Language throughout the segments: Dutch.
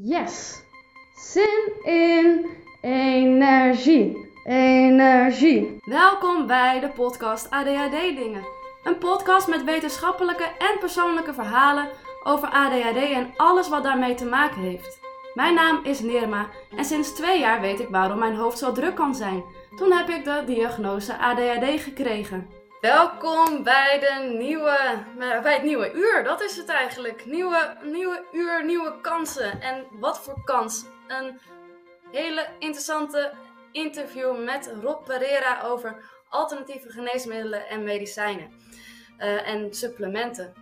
Yes. Zin in energie. Energie. Welkom bij de podcast ADHD Dingen. Een podcast met wetenschappelijke en persoonlijke verhalen over ADHD en alles wat daarmee te maken heeft. Mijn naam is Nirma en sinds twee jaar weet ik waarom mijn hoofd zo druk kan zijn. Toen heb ik de diagnose ADHD gekregen. Welkom bij, de nieuwe, bij het nieuwe uur, dat is het eigenlijk. Nieuwe, nieuwe uur, nieuwe kansen. En wat voor kans? Een hele interessante interview met Rob Pereira over alternatieve geneesmiddelen en medicijnen. Uh, en supplementen.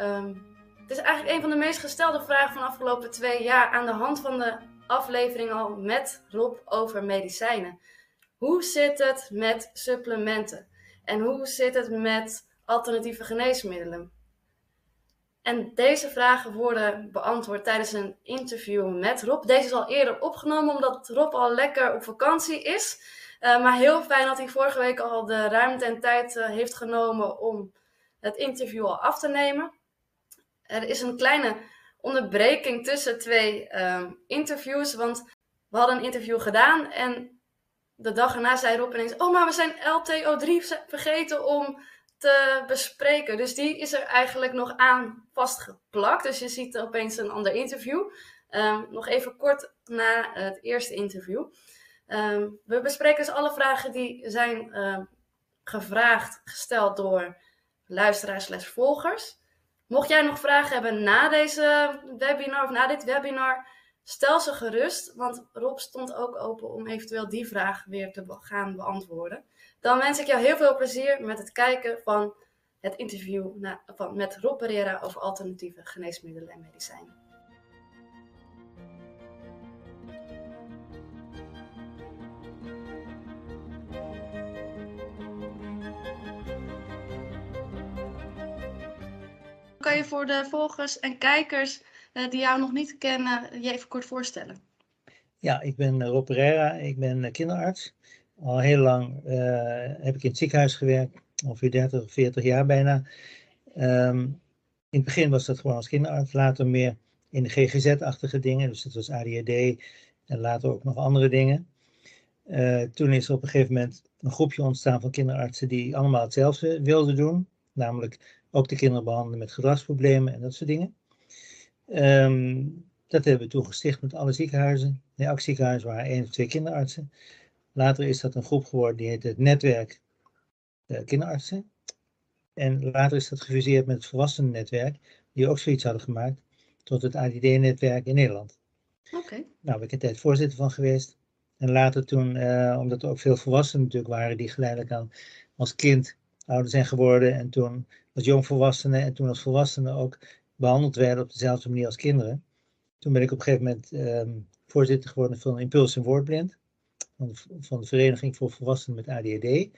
Um, het is eigenlijk een van de meest gestelde vragen van de afgelopen twee jaar aan de hand van de aflevering al met Rob over medicijnen. Hoe zit het met supplementen? En hoe zit het met alternatieve geneesmiddelen? En deze vragen worden beantwoord tijdens een interview met Rob. Deze is al eerder opgenomen omdat Rob al lekker op vakantie is. Uh, maar heel fijn dat hij vorige week al de ruimte en tijd uh, heeft genomen om het interview al af te nemen. Er is een kleine onderbreking tussen twee uh, interviews, want we hadden een interview gedaan en de dag erna zei Rob ineens: Oh, maar we zijn LTO3 vergeten om te bespreken. Dus die is er eigenlijk nog aan vastgeplakt. Dus je ziet opeens een ander interview. Um, nog even kort na het eerste interview. Um, we bespreken dus alle vragen die zijn uh, gevraagd, gesteld door luisteraars volgers. Mocht jij nog vragen hebben na deze webinar of na dit webinar, Stel ze gerust, want Rob stond ook open om eventueel die vraag weer te gaan beantwoorden. Dan wens ik jou heel veel plezier met het kijken van het interview van, met Rob Pereira over alternatieve geneesmiddelen en medicijnen. Kan je voor de volgers en kijkers die jou nog niet kennen, je even kort voorstellen? Ja, ik ben Rob Pereira, ik ben eh, kinderarts. Al heel lang heb ik in het ziekenhuis gewerkt, ongeveer 30 of 40 jaar bijna. Um, in het begin was dat gewoon als kinderarts, later meer in de GGZ-achtige dingen, dus dat was ADHD en later ook nog andere dingen. Toen is er op een gegeven moment een groepje ontstaan van kinderartsen die allemaal hetzelfde wilden doen, namelijk ook de kinderen behandelen met gedragsproblemen en dat soort dingen. Um, dat hebben we toen gesticht met alle ziekenhuizen. In elk ziekenhuis waren één of twee kinderartsen. Later is dat een groep geworden die heet het Netwerk uh, Kinderartsen. En later is dat gefuseerd met het Volwassenennetwerk, die ook zoiets hadden gemaakt, tot het ADD-netwerk in Nederland. Oké. Okay. Nou, ben ik een tijd voorzitter van geweest. En later toen, uh, omdat er ook veel volwassenen natuurlijk waren, die geleidelijk aan als kind ouder zijn geworden. En toen als jongvolwassenen en toen als volwassenen ook behandeld werden op dezelfde manier als kinderen. Toen ben ik op een gegeven moment um, voorzitter geworden van Impuls en Woordblind. Van de, van de Vereniging voor Volwassenen met ADHD.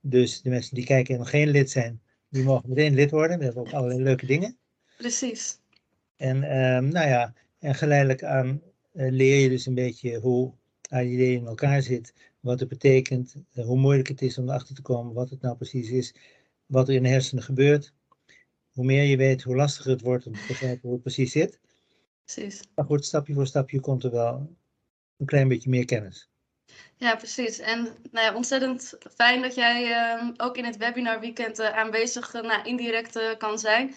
Dus de mensen die kijken en nog geen lid zijn, die mogen meteen lid worden. We hebben ook allerlei leuke dingen. Precies. En um, nou ja, en geleidelijk aan uh, leer je dus een beetje hoe ADD in elkaar zit. Wat het betekent, uh, hoe moeilijk het is om erachter te komen wat het nou precies is. Wat er in de hersenen gebeurt hoe meer je weet, hoe lastiger het wordt om te begrijpen hoe het precies zit. Precies. Maar goed, stapje voor stapje komt er wel een klein beetje meer kennis. Ja, precies. En nou ja, ontzettend fijn dat jij uh, ook in het webinar weekend uh, aanwezig uh, nou, indirect kan zijn.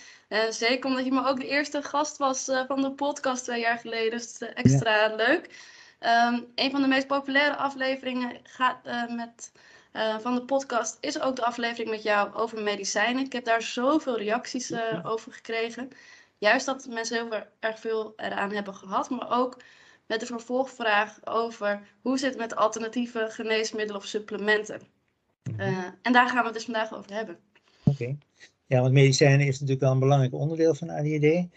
zeker omdat je maar ook de eerste gast was van de podcast twee jaar geleden. Dus extra ja. leuk. Um, een van de meest populaire afleveringen gaat met uh, van de podcast is ook de aflevering met jou over medicijnen. Ik heb daar zoveel reacties uh, over gekregen. Juist dat mensen heel erg veel eraan hebben gehad, maar ook met de vervolgvraag over hoe zit het met alternatieve geneesmiddelen of supplementen. Uh, en daar gaan we het dus vandaag over hebben. Oké. Okay. Ja, want medicijnen is natuurlijk wel een belangrijk onderdeel van ADHD,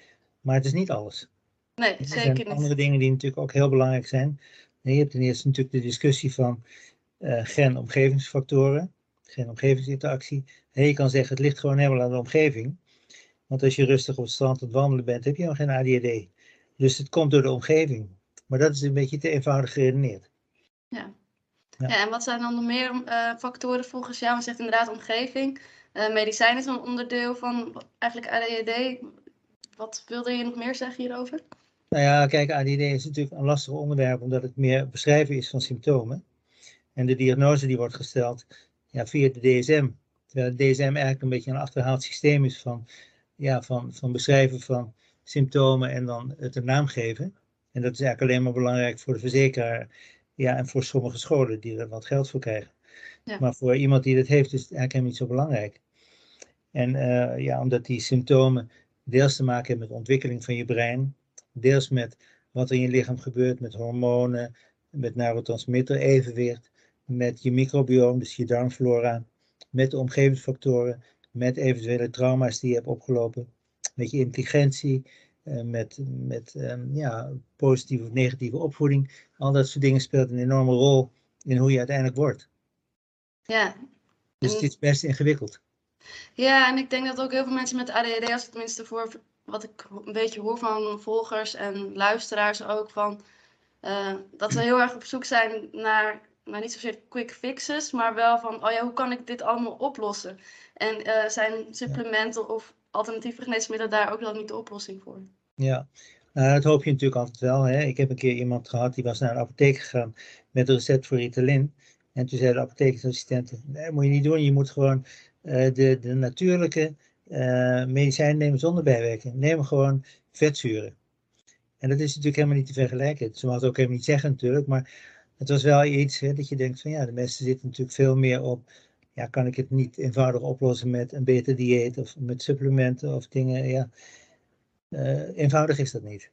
maar het is niet alles. Nee, er zeker zijn andere dingen die natuurlijk ook heel belangrijk zijn. je hebt ten eerste natuurlijk de discussie van uh, gen-omgevingsfactoren, gen-omgevingsinteractie. En je kan zeggen, het ligt gewoon helemaal aan de omgeving. Want als je rustig op het strand aan het wandelen bent, heb je nog geen ADHD. Dus het komt door de omgeving. Maar dat is een beetje te eenvoudig geredeneerd. Ja. Ja. ja en wat zijn dan nog meer uh, factoren volgens jou? Je zegt inderdaad omgeving. Uh, medicijn is een onderdeel van eigenlijk ADHD. Wat wilde je nog meer zeggen hierover? Nou ja, kijk, ADD is natuurlijk een lastig onderwerp omdat het meer beschrijven is van symptomen. En de diagnose die wordt gesteld ja, via de DSM. Terwijl het DSM eigenlijk een beetje een achterhaald systeem is van, ja, van, van beschrijven van symptomen en dan het een naam geven. En dat is eigenlijk alleen maar belangrijk voor de verzekeraar ja, en voor sommige scholen die er wat geld voor krijgen. Ja. Maar voor iemand die dat heeft is het eigenlijk helemaal niet zo belangrijk. En uh, ja, omdat die symptomen deels te maken hebben met de ontwikkeling van je brein, deels met wat er in je lichaam gebeurt met hormonen, met neurotransmitter evenwicht, met je microbiome, dus je darmflora, met de omgevingsfactoren, met eventuele trauma's die je hebt opgelopen, met je intelligentie, uh, met, met um, ja, positieve of negatieve opvoeding. Al dat soort dingen speelt een enorme rol in hoe je uiteindelijk wordt. Ja. Dus het is best ingewikkeld. Ja, en ik denk dat ook heel veel mensen met ADHD, als ik tenminste voor wat ik een beetje hoor van volgers en luisteraars ook, van, uh, dat we heel erg op zoek zijn naar, maar niet zozeer quick fixes, maar wel van, oh ja, hoe kan ik dit allemaal oplossen? En uh, zijn supplementen ja. of alternatieve geneesmiddelen daar ook dan niet de oplossing voor? Ja, nou, dat hoop je natuurlijk altijd wel. Hè? Ik heb een keer iemand gehad die was naar de apotheek gegaan met een recept voor Ritalin. En toen zei de apothekersassistent, nee, moet je niet doen, je moet gewoon uh, de, de natuurlijke uh, medicijn nemen zonder bijwerking. Neem gewoon vetzuren. En dat is natuurlijk helemaal niet te vergelijken. Ze mag het ook helemaal niet zeggen natuurlijk, maar het was wel iets hè, dat je denkt van ja, de mensen zitten natuurlijk veel meer op, ja, kan ik het niet eenvoudig oplossen met een beter dieet of met supplementen of dingen, ja. Uh, eenvoudig is dat niet.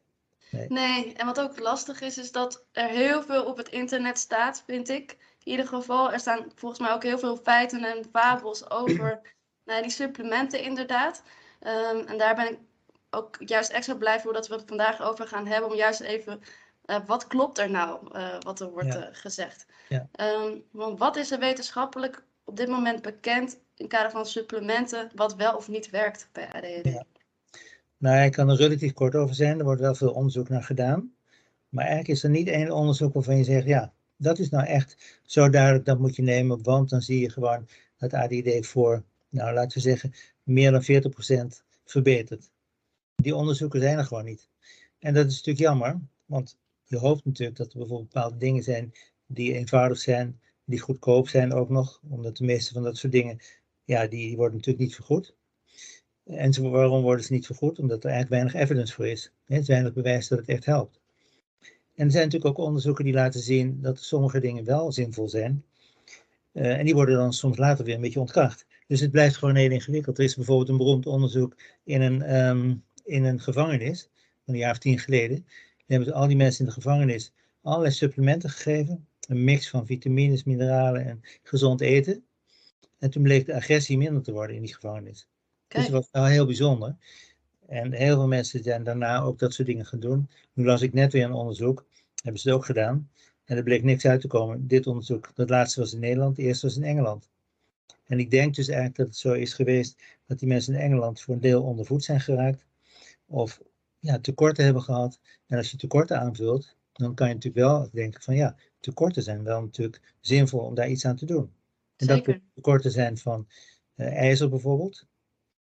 Nee. nee, en wat ook lastig is, is dat er heel veel op het internet staat, vind ik. In ieder geval, er staan volgens mij ook heel veel feiten en fabels over nou, die supplementen inderdaad. Um, en daar ben ik ook juist extra blij voor dat we het vandaag over gaan hebben. Om juist even, uh, wat klopt er nou, uh, wat er wordt ja. uh, gezegd. Ja. Um, want wat is er wetenschappelijk op dit moment bekend in kader van supplementen, wat wel of niet werkt bij ADHD? Ja. Nou, ik kan er relatief kort over zijn. Er wordt wel veel onderzoek naar gedaan. Maar eigenlijk is er niet één onderzoek waarvan je zegt, ja, dat is nou echt zo duidelijk, dat moet je nemen. Want dan zie je gewoon dat ADD voor, nou laten we zeggen, meer dan 40% verbetert. Die onderzoeken zijn er gewoon niet. En dat is natuurlijk jammer, want je hoopt natuurlijk dat er bijvoorbeeld bepaalde dingen zijn die eenvoudig zijn, die goedkoop zijn ook nog. Omdat de meeste van dat soort dingen, ja, die worden natuurlijk niet vergoed. En waarom worden ze niet vergoed? Omdat er eigenlijk weinig evidence voor is. Er is weinig bewijs dat het echt helpt. En er zijn natuurlijk ook onderzoeken die laten zien dat sommige dingen wel zinvol zijn. Uh, en die worden dan soms later weer een beetje ontkracht. Dus het blijft gewoon heel ingewikkeld. Er is bijvoorbeeld een beroemd onderzoek in een, um, in een gevangenis, een jaar of tien geleden. Hebben ze al die mensen in de gevangenis allerlei supplementen gegeven. Een mix van vitamines, mineralen en gezond eten. En toen bleek de agressie minder te worden in die gevangenis. Kijk. Dus dat was wel heel bijzonder. En heel veel mensen zijn daarna ook dat soort dingen gaan doen. Nu las ik net weer een onderzoek, hebben ze het ook gedaan. En er bleek niks uit te komen. Dit onderzoek, dat laatste was in Nederland, het eerste was in Engeland. En ik denk dus eigenlijk dat het zo is geweest dat die mensen in Engeland voor een deel ondervoed zijn geraakt. Of ja, tekorten hebben gehad. En als je tekorten aanvult, dan kan je natuurlijk wel denken van ja, tekorten zijn wel natuurlijk zinvol om daar iets aan te doen. En Zeker. dat kunnen tekorten zijn van uh, ijzer bijvoorbeeld.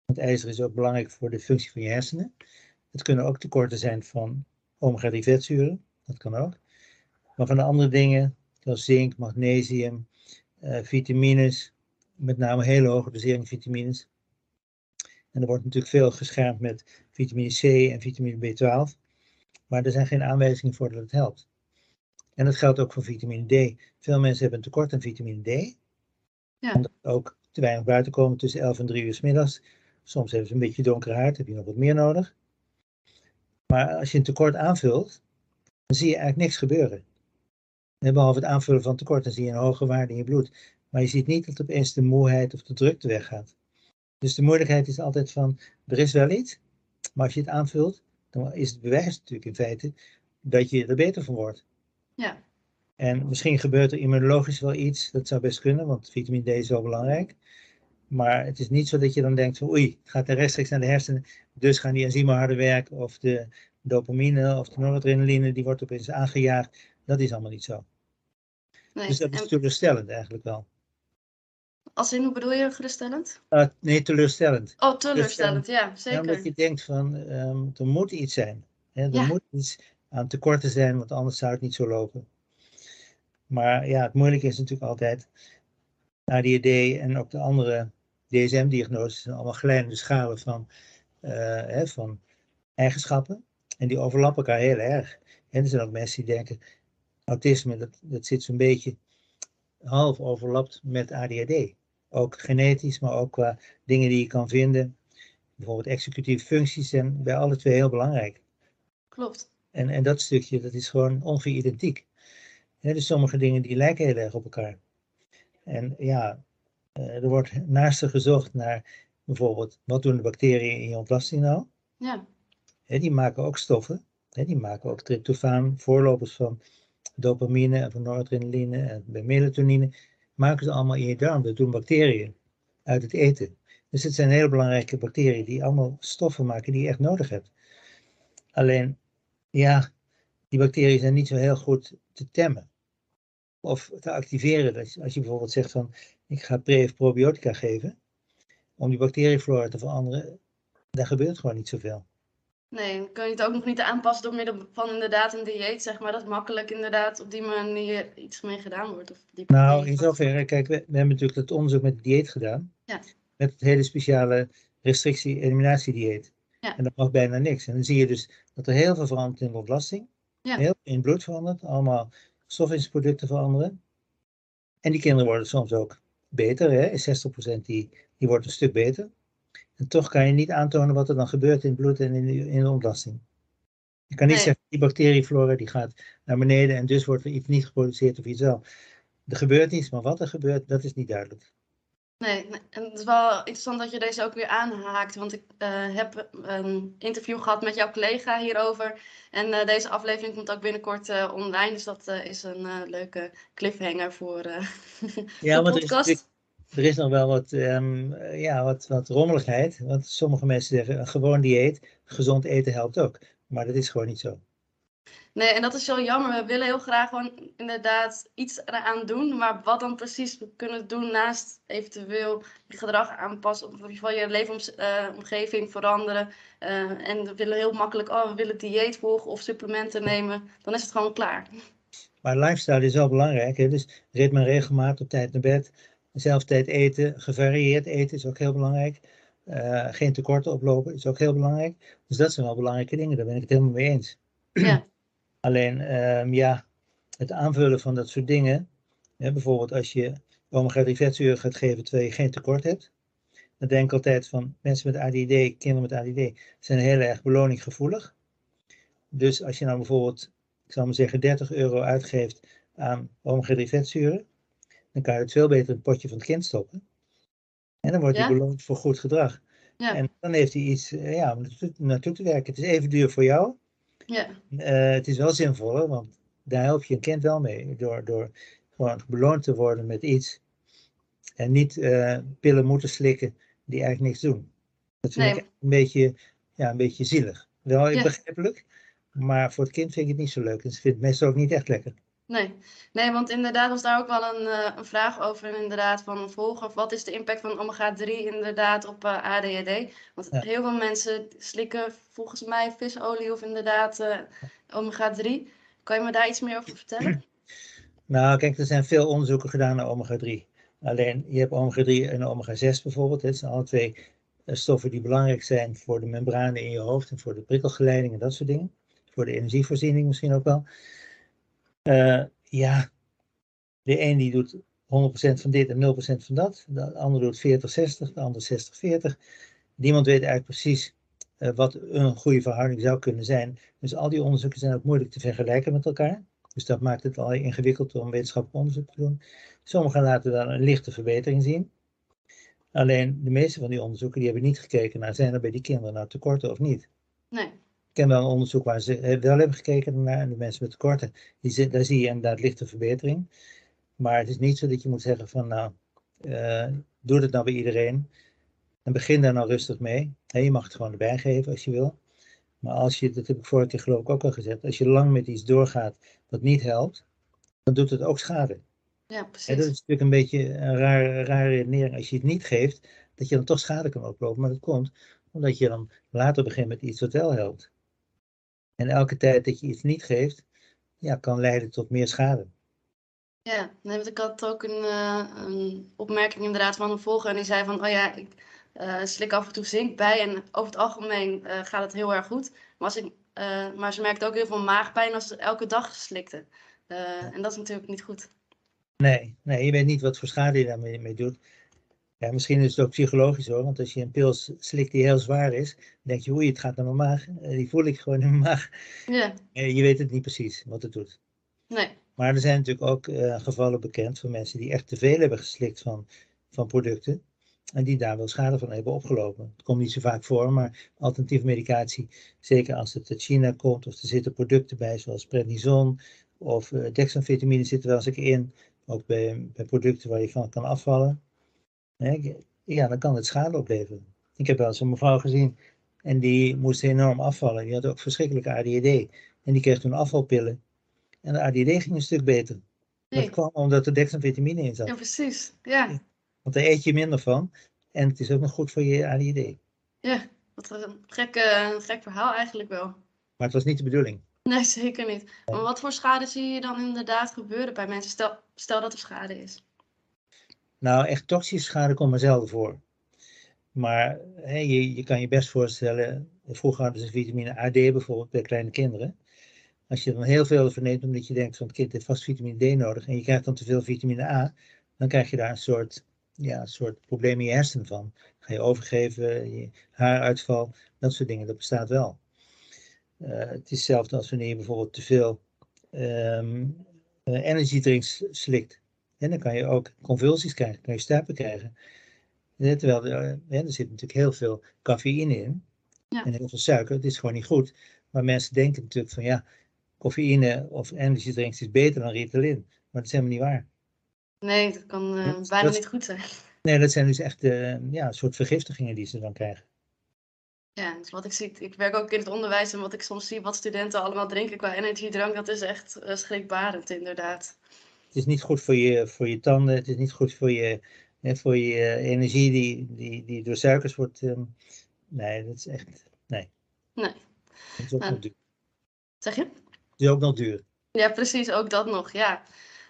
Want ijzer is ook belangrijk voor de functie van je hersenen. Het kunnen ook tekorten zijn van omega-3 vetzuren, dat kan ook. Maar van de andere dingen, zoals zink, magnesium, uh, vitamines, met name hele hoge dosering vitamines. En er wordt natuurlijk veel geschermd met vitamine C en vitamine B12. Maar er zijn geen aanwijzingen voor dat het helpt. En dat geldt ook voor vitamine D. Veel mensen hebben een tekort aan vitamine D. Ja. Omdat ook te weinig buiten komen tussen 11 en 3 uur s middags. Soms hebben ze een beetje donker haar, heb je nog wat meer nodig. Maar als je een tekort aanvult, dan zie je eigenlijk niks gebeuren. En behalve het aanvullen van tekort, dan zie je een hoge waarde in je bloed. Maar je ziet niet dat opeens de moeheid of de drukte weggaat. Dus de moeilijkheid is altijd van, er is wel iets, maar als je het aanvult, dan is het bewijs natuurlijk in feite dat je er beter van wordt. Ja. En misschien gebeurt er immunologisch wel iets, dat zou best kunnen, want vitamine D is wel belangrijk. Maar het is niet zo dat je dan denkt van oei, het gaat rechtstreeks naar de hersenen, dus gaan die enzymen harder werken of de dopamine of de noradrenaline die wordt opeens aangejaagd. Dat is allemaal niet zo. Nee, dus dat is en... teleurstellend eigenlijk wel. Als in, hoe bedoel je geruststellend? Uh, nee, teleurstellend. Oh, teleurstellend, ja, zeker. Ja, omdat je denkt van, um, er moet iets zijn. Hè, er Ja. moet iets aan tekorten zijn, want anders zou het niet zo lopen. Maar ja, het moeilijke is natuurlijk altijd ADHD en ook de andere DSM-diagnoses zijn allemaal glijdende schalen van, eh, hè, van eigenschappen. En die overlappen elkaar heel erg. En er zijn ook mensen die denken, autisme, dat, dat zit zo'n beetje half overlapt met ADHD. Ook genetisch, maar ook qua dingen die je kan vinden. Bijvoorbeeld executieve functies zijn bij alle twee heel belangrijk. Klopt. En, en dat stukje, dat is gewoon ongeveer identiek. Dus sommige dingen die lijken heel erg op elkaar. En ja, eh, er wordt naast gezocht naar bijvoorbeeld, wat doen de bacteriën in je ontlasting nou? Ja. Hè, die maken ook stoffen. Hè, die maken ook tryptofaan, voorlopers van dopamine en van noradrenaline en bij melatonine. Maken ze allemaal in je darm. Dat doen bacteriën uit het eten. Dus het zijn hele belangrijke bacteriën die allemaal stoffen maken die je echt nodig hebt. Alleen, ja, die bacteriën zijn niet zo heel goed te temmen. Of te activeren. Als je bijvoorbeeld zegt van, ik ga pre- of probiotica geven, om die bacterieflora te veranderen, daar gebeurt gewoon niet zoveel. Nee, dan kun je het ook nog niet aanpassen door middel van inderdaad een dieet, zeg maar. Dat makkelijk inderdaad op die manier iets mee gedaan wordt. Of die Nou, in zoverre, kijk, we, we hebben natuurlijk het onderzoek met dieet gedaan. Ja. Met het hele speciale restrictie-eliminatiedieet. Ja. En dat mag bijna niks. En dan zie je dus dat er heel veel verandert in de ontlasting. Ja. Heel veel in bloed verandert. Allemaal stofwisselsproducten veranderen. En die kinderen worden soms ook beter. Hè? 60% die, die wordt een stuk beter. En toch kan je niet aantonen wat er dan gebeurt in het bloed en in de, in de ontlasting. Je kan niet Nee. zeggen, die bacterieflora die gaat naar beneden en dus wordt er iets niet geproduceerd of iets wel. Er gebeurt iets, maar wat er gebeurt, dat is niet duidelijk. Nee, nee, en het is wel interessant dat je deze ook weer aanhaakt, want ik eh, heb een interview gehad met jouw collega hierover. En eh, deze aflevering komt ook binnenkort eh, online, dus dat is een leuke cliffhanger voor Ja, de er is, podcast. Er is nog wel wat, ehm, eh, ja, wat, wat rommeligheid. Want sommige mensen zeggen, een gewoon dieet, gezond eten helpt ook. Maar dat is gewoon niet zo. Nee, en dat is zo jammer. We willen heel graag gewoon inderdaad iets eraan doen, maar wat dan precies we kunnen doen naast eventueel je gedrag aanpassen, of in ieder geval je leefomgeving veranderen. eh, en we willen heel makkelijk, oh, we willen dieet volgen of supplementen nemen, dan is het gewoon klaar. Maar lifestyle is wel belangrijk. Hè? Dus ritme en regelmaat, op tijd naar bed. Zelf tijd eten, gevarieerd eten is ook heel belangrijk. Eh, geen tekorten oplopen is ook heel belangrijk. Dus dat zijn wel belangrijke dingen, daar ben ik het helemaal mee eens. Ja, Alleen, ehm, ja, het aanvullen van dat soort dingen. Hè, bijvoorbeeld als je omega-3 vetzuren gaat geven terwijl je geen tekort hebt. Dan denk ik altijd van mensen met ADD, kinderen met ADD, zijn heel erg beloninggevoelig. Dus als je nou bijvoorbeeld, ik zal maar zeggen, 30 euro uitgeeft aan omega-3 vetzuren, dan kan je het veel beter in het potje van het kind stoppen. En dan wordt hij Ja. beloond voor goed gedrag. ja, En dan heeft hij iets eh, ja, om naartoe, te werken. Het is even duur voor jou, ja, eh, het is wel zinvoller, want daar help je een kind wel mee. Door, door gewoon beloond te worden met iets. En niet eh, pillen moeten slikken die eigenlijk niks doen. Dat vind Nee. ik een beetje, ja, een beetje zielig. Wel Ja. begrijpelijk, maar voor het kind vind ik het niet zo leuk. En ze vindt het meestal ook niet echt lekker. Nee. Nee, want inderdaad was daar ook wel een, eh, een vraag over inderdaad van een volger. Wat is de impact van omega-3 inderdaad op eh, ADHD? Want Ja. heel veel mensen slikken volgens mij visolie of inderdaad eh, omega-3. Kan je me daar iets meer over vertellen? Nou, kijk, er zijn veel onderzoeken gedaan naar omega-3. Alleen, je hebt omega-3 en omega-6 bijvoorbeeld. Het zijn alle twee stoffen die belangrijk zijn voor de membranen in je hoofd en voor de prikkelgeleiding en dat soort dingen. Voor de energievoorziening misschien ook wel. Eh, ja, de een die doet 100% van dit en 0% van dat. De ander doet 40-60, de ander 60-40. Niemand weet eigenlijk precies eh, wat een goede verhouding zou kunnen zijn. Dus al die onderzoeken zijn ook moeilijk te vergelijken met elkaar. Dus dat maakt het al ingewikkeld om wetenschappelijk onderzoek te doen. Sommigen laten wel een lichte verbetering zien. Alleen de meeste van die onderzoeken die hebben niet gekeken naar zijn er bij die kinderen nou tekorten of niet. Nee. Ik ken wel een onderzoek waar ze eh, wel hebben gekeken naar en de mensen met tekorten, die, daar zie je inderdaad lichte verbetering. Maar het is niet zo dat je moet zeggen van nou, eh, doe het nou bij iedereen. En begin daar nou rustig mee. Hè, je mag het gewoon erbij geven als je wil. Maar als je, dat heb ik vorige keer geloof ik ook al gezegd, als je lang met iets doorgaat wat niet helpt, dan doet het ook schade. Ja, En dat precies. is natuurlijk een beetje een rare, rare redenering. Als je het niet geeft, dat je dan toch schade kan oplopen. Maar dat komt omdat je dan later begint met iets wat wel helpt. En elke tijd dat je iets niet geeft, ja, kan leiden tot meer schade. Ja, nee, want ik had ook een, uh, een opmerking inderdaad van een volger en die zei van, oh ja, ik uh, slik af en toe zink bij en over het algemeen uh, gaat het heel erg goed. Maar, als ik, maar ze merkte ook heel veel maagpijn als ze elke dag slikte. En dat is natuurlijk niet goed. Nee, nee, je weet niet wat voor schade je daarmee mee doet. Ja, misschien is het ook psychologisch hoor, want als je een pil slikt die heel zwaar is, dan denk je, oei, het gaat naar mijn maag. Die voel ik gewoon in mijn maag. Ja. Je weet het niet precies wat het doet. Nee. Maar er zijn natuurlijk ook uh, gevallen bekend van mensen die echt te veel hebben geslikt van, van producten. En die daar wel schade van hebben opgelopen. Het komt niet zo vaak voor, maar alternatieve medicatie, zeker als het uit China komt, of er zitten producten bij zoals prednison of uh, dexamfetamine zit er wel eens een keer in. Ook bij, bij producten waar je van kan afvallen. Ja, dan kan het schade opleveren. Ik heb wel eens een mevrouw gezien en die moest enorm afvallen. Die had ook verschrikkelijke ADHD. En die kreeg toen afvalpillen. En de ADD ging een stuk beter. Nee. Dat kwam omdat er dexamfetamine in zat. Ja, precies. Ja. Want daar eet je minder van. En het is ook nog goed voor je ADD. Ja, wat een gek, uh, gek verhaal eigenlijk wel. Maar het was niet de bedoeling. Nee, zeker niet. Maar wat voor schade zie je dan inderdaad gebeuren bij mensen? Stel, stel dat er schade is. Nou, echt toxische schade komt maar zelden voor. Maar je, je kan je best voorstellen, vroeger hadden ze vitamine AD bijvoorbeeld bij kleine kinderen. Als je dan heel veel ervan neemt, omdat je denkt van het kind heeft vast vitamine D nodig en je krijgt dan te veel vitamine A, dan krijg je daar een soort, ja, een soort probleem in je hersenen van. Ga je overgeven, je haaruitval, dat soort dingen, dat bestaat wel. Uh, het is hetzelfde als wanneer je bijvoorbeeld te veel um, uh, energy drinks slikt. En dan kan je ook convulsies krijgen, kan je stuipen krijgen. Terwijl er, er zit natuurlijk heel veel cafeïne in ja. en heel veel suiker. Het is gewoon niet goed. Maar mensen denken natuurlijk van ja, cafeïne of energy drinks is beter dan Ritalin. Maar dat is helemaal niet waar. Nee, dat kan uh, bijna dat, niet goed zijn. Nee, dat zijn dus echt uh, ja, een soort vergiftigingen die ze dan krijgen. Ja, dus wat ik zie, ik werk ook in het onderwijs en wat ik soms zie wat studenten allemaal drinken qua energiedrank, dat is echt uh, schrikbarend inderdaad. Het is niet goed voor je, voor je tanden, het is niet goed voor je, voor je energie die, die, die door suikers wordt. Um, nee, dat is echt. Nee. Nee. Het is ook nou, nog duur. Zeg je? Het is ook nog duur. Ja, precies, ook dat nog, ja.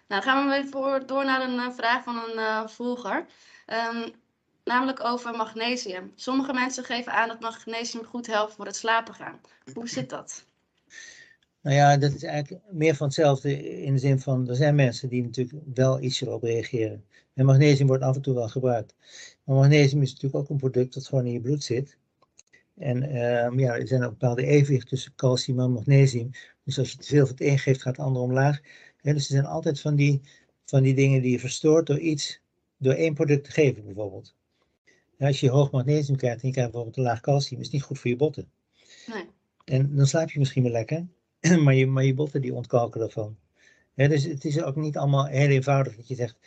Nou, gaan we even door naar een uh, vraag van een uh, volger. Um, namelijk over magnesium. Sommige mensen geven aan dat magnesium goed helpt voor het slapen gaan. Hoe zit dat? Nou ja, dat is eigenlijk meer van hetzelfde in de zin van, er zijn mensen die natuurlijk wel iets erop reageren. En magnesium wordt af en toe wel gebruikt. Maar magnesium is natuurlijk ook een product dat gewoon in je bloed zit. En um, ja, er zijn ook bepaalde evenwicht tussen calcium en magnesium. Dus als je te veel van het een geeft, gaat het ander omlaag. dus er zijn altijd van die, van die dingen die je verstoort door iets, door één product te geven bijvoorbeeld. als je hoog magnesium krijgt en je krijgt bijvoorbeeld een laag calcium, is het niet goed voor je botten. Nee. En dan slaap je misschien wel lekker, maar je, maar je botten die ontkalken daarvan. dus het is ook niet allemaal heel eenvoudig dat je zegt,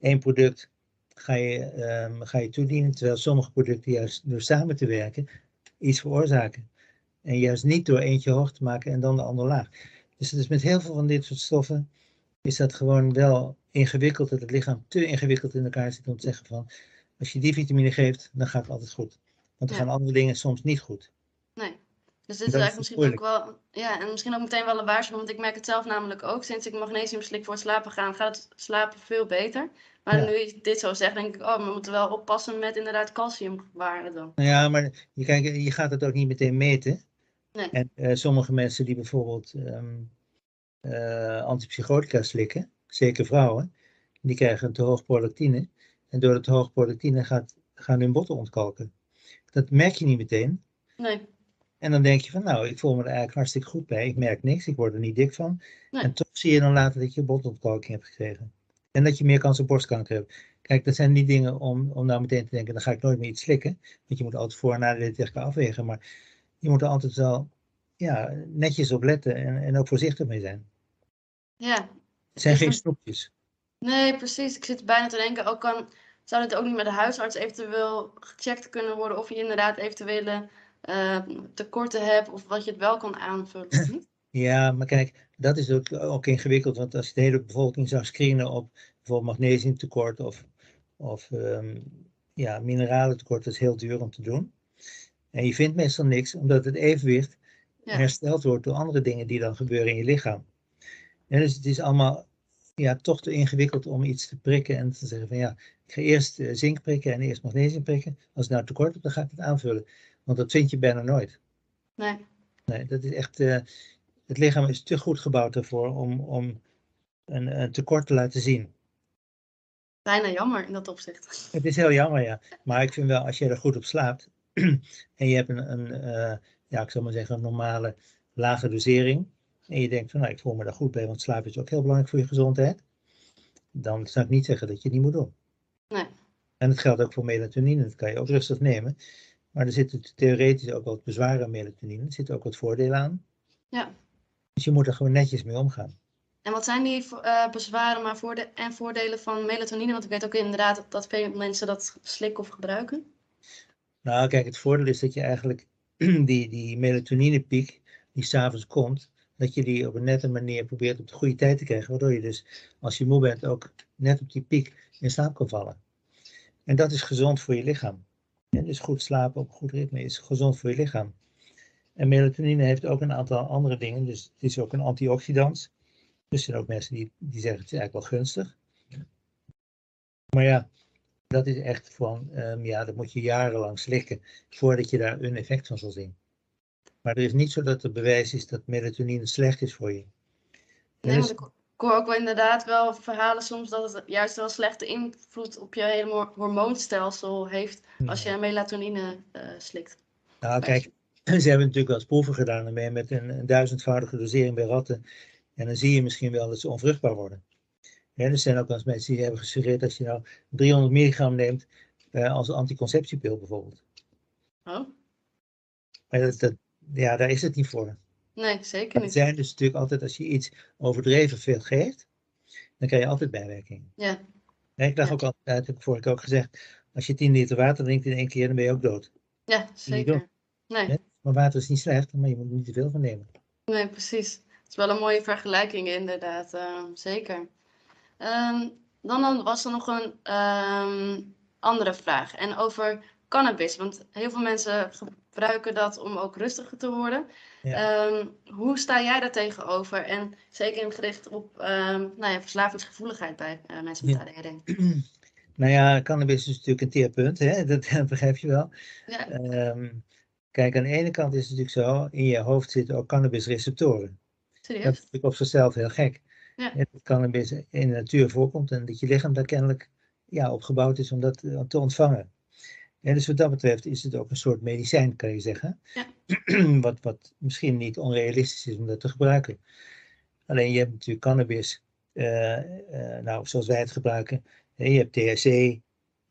één product ga je, um, ga je toedienen, terwijl sommige producten juist door samen te werken iets veroorzaken. En juist niet door eentje hoog te maken en dan de ander laag. Dus het is met heel veel van dit soort stoffen is dat gewoon wel ingewikkeld, dat het lichaam te ingewikkeld in elkaar zit om te zeggen van, als je die vitamine geeft, dan gaat het altijd goed. Want er gaan andere dingen soms niet goed. Dus dit is eigenlijk misschien ook wel, ja, en misschien ook meteen wel een waarschuwing, want ik merk het zelf namelijk ook. Sinds ik magnesium slik voor het slapen gaan, gaat het slapen veel beter. Maar nu je dit zo zegt, denk ik, oh, we moeten wel oppassen met inderdaad calciumwaarden dan. Ja, maar je, kijk, je gaat het ook niet meteen meten. Nee. En uh, sommige mensen die bijvoorbeeld um, uh, antipsychotica slikken, zeker vrouwen, die krijgen te hoog prolactine. En door het te hoog prolactine gaat, gaan hun botten ontkalken. Dat merk je niet meteen. Nee. En dan denk je van, nou, ik voel me er eigenlijk hartstikke goed bij. Ik merk niks, ik word er niet dik van. Nee. En toch zie je dan later dat je botontkalking hebt gekregen. En dat je meer kans op borstkanker hebt. Kijk, dat zijn niet dingen om, om nou meteen te denken, dan ga ik nooit meer iets slikken. Want je moet altijd voor en nadelen tegen elkaar afwegen. Maar je moet er altijd wel ja, netjes op letten en, en ook voorzichtig mee zijn. Ja. Het zijn geen snoepjes. Nee, precies. Ik zit bijna te denken, ook kan, zou het ook niet met de huisarts eventueel gecheckt kunnen worden of je inderdaad eventuele uh, tekorten hebt of wat je het wel kan aanvullen. Ja, maar kijk, dat is ook, ook ingewikkeld, want als je de hele bevolking zou screenen op bijvoorbeeld magnesiumtekort of, of um, ja, mineralentekort, dat is heel duur om te doen. En je vindt meestal niks, omdat het evenwicht Ja. hersteld wordt door andere dingen die dan gebeuren in je lichaam. En dus het is allemaal ja, toch te ingewikkeld om iets te prikken en te zeggen van ja, ik ga eerst eh, zink prikken en eerst magnesium prikken. Als ik nou tekort heb, dan ga ik het aanvullen. Want dat vind je bijna nooit. Nee. Nee, dat is echt, eh, het lichaam is te goed gebouwd ervoor om, om een, een tekort te laten zien. Bijna jammer in dat opzicht. Het is heel jammer, ja. Maar ik vind wel, als je er goed op slaapt en je hebt een, een eh, ja, ik zal maar zeggen, een normale lage dosering. En je denkt van, nou, ik voel me daar goed bij, want slaap is ook heel belangrijk voor je gezondheid. Dan zou ik niet zeggen dat je het niet moet doen. Nee. En dat geldt ook voor melatonine, dat kan je ook rustig nemen. Maar er zitten theoretisch ook wat bezwaren aan melatonine. Er zitten ook wat voordelen aan. Ja. Dus je moet er gewoon netjes mee omgaan. En wat zijn die eh, bezwaren maar voorde en voordelen van melatonine? Want ik weet ook inderdaad dat, dat veel mensen dat slikken of gebruiken. Nou, kijk, het voordeel is dat je eigenlijk die, die melatoninepiek die s'avonds komt, dat je die op een nette manier probeert op de goede tijd te krijgen. Waardoor je dus, als je moe bent, ook net op die piek in slaap kan vallen. En dat is gezond voor je lichaam. En dus goed slapen op een goed ritme is gezond voor je lichaam. En melatonine heeft ook een aantal andere dingen. Dus het is ook een antioxidant. Dus er zijn ook mensen die, die zeggen het is eigenlijk wel gunstig. Maar ja, dat is echt van, um, ja, dat moet je jarenlang slikken voordat je daar een effect van zal zien. Maar er is niet zo dat er bewijs is dat melatonine slecht is voor je. Nee, want ik hoor ook wel inderdaad wel verhalen soms dat het juist wel slechte invloed op je hele hormoonstelsel heeft als je melatonine uh, slikt. Nou, kijk, ze hebben natuurlijk wel eens proeven gedaan ermee met een, een duizendvoudige dosering bij ratten. En dan zie je misschien wel dat ze onvruchtbaar worden. Ja, er zijn ook wel eens mensen die hebben gesuggereerd dat je nou 300 milligram neemt uh, als anticonceptiepil bijvoorbeeld. Oh. Maar dat, dat, ja, daar is het niet voor. Nee, zeker Het niet. zijn dus natuurlijk altijd, als je iets overdreven veel geeft, dan krijg je altijd bijwerkingen. Ja, Ja, ik dacht Ja. ook altijd, dat heb ik vorige keer ook gezegd, als je 10 liter water drinkt in één keer, dan ben je ook dood. ja zeker. Nee. Maar water is niet slecht, maar je moet er niet te veel van nemen. nee, precies. Het is wel een mooie vergelijking inderdaad, eh, zeker. Ehm, dan, dan was er nog een ehm, andere vraag. En over cannabis. Want heel veel mensen gebruiken dat om ook rustiger te worden. Ja. Ehm, hoe sta jij daar tegenover? En zeker in gericht op ehm, nou ja, verslavingsgevoeligheid bij eh, mensen met. ADHD. Nou ja, cannabis is natuurlijk een teerpunt, hè? dat begrijp je wel. Ja, Ehm, kijk, aan de ene kant is het natuurlijk zo, in je hoofd zitten ook cannabisreceptoren. Dat serieus? is natuurlijk op zichzelf heel gek. Ja. Dat cannabis in de natuur voorkomt en dat je lichaam daar kennelijk ja, op gebouwd is om dat eh, te ontvangen. Dus wat dat betreft is het ook een soort medicijn, kan je zeggen. Ja. wat, wat misschien niet onrealistisch is om dat te gebruiken. Alleen je hebt natuurlijk cannabis, eh, eh, nou, zoals wij het gebruiken. Je hebt THC,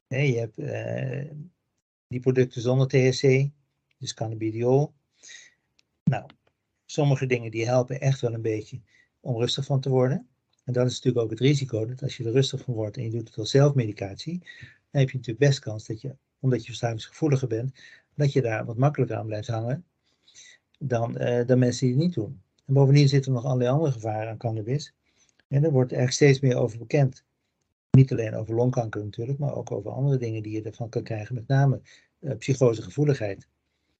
je hebt eh, die producten zonder THC, dus cannabidiol. Nou, sommige dingen die helpen echt wel een beetje om rustig van te worden. En dat is natuurlijk ook het risico, dat als je er rustig van wordt en je doet het als zelfmedicatie, dan heb je natuurlijk best kans dat je, omdat je verslavingsgevoeliger bent, dat je daar wat makkelijker aan blijft hangen dan, eh, dan mensen die het niet doen. En bovendien zitten er nog allerlei andere gevaren aan cannabis. En er wordt echt steeds meer over bekend. Niet alleen over longkanker natuurlijk, maar ook over andere dingen die je ervan kan krijgen, met name uh, psychosegevoeligheid.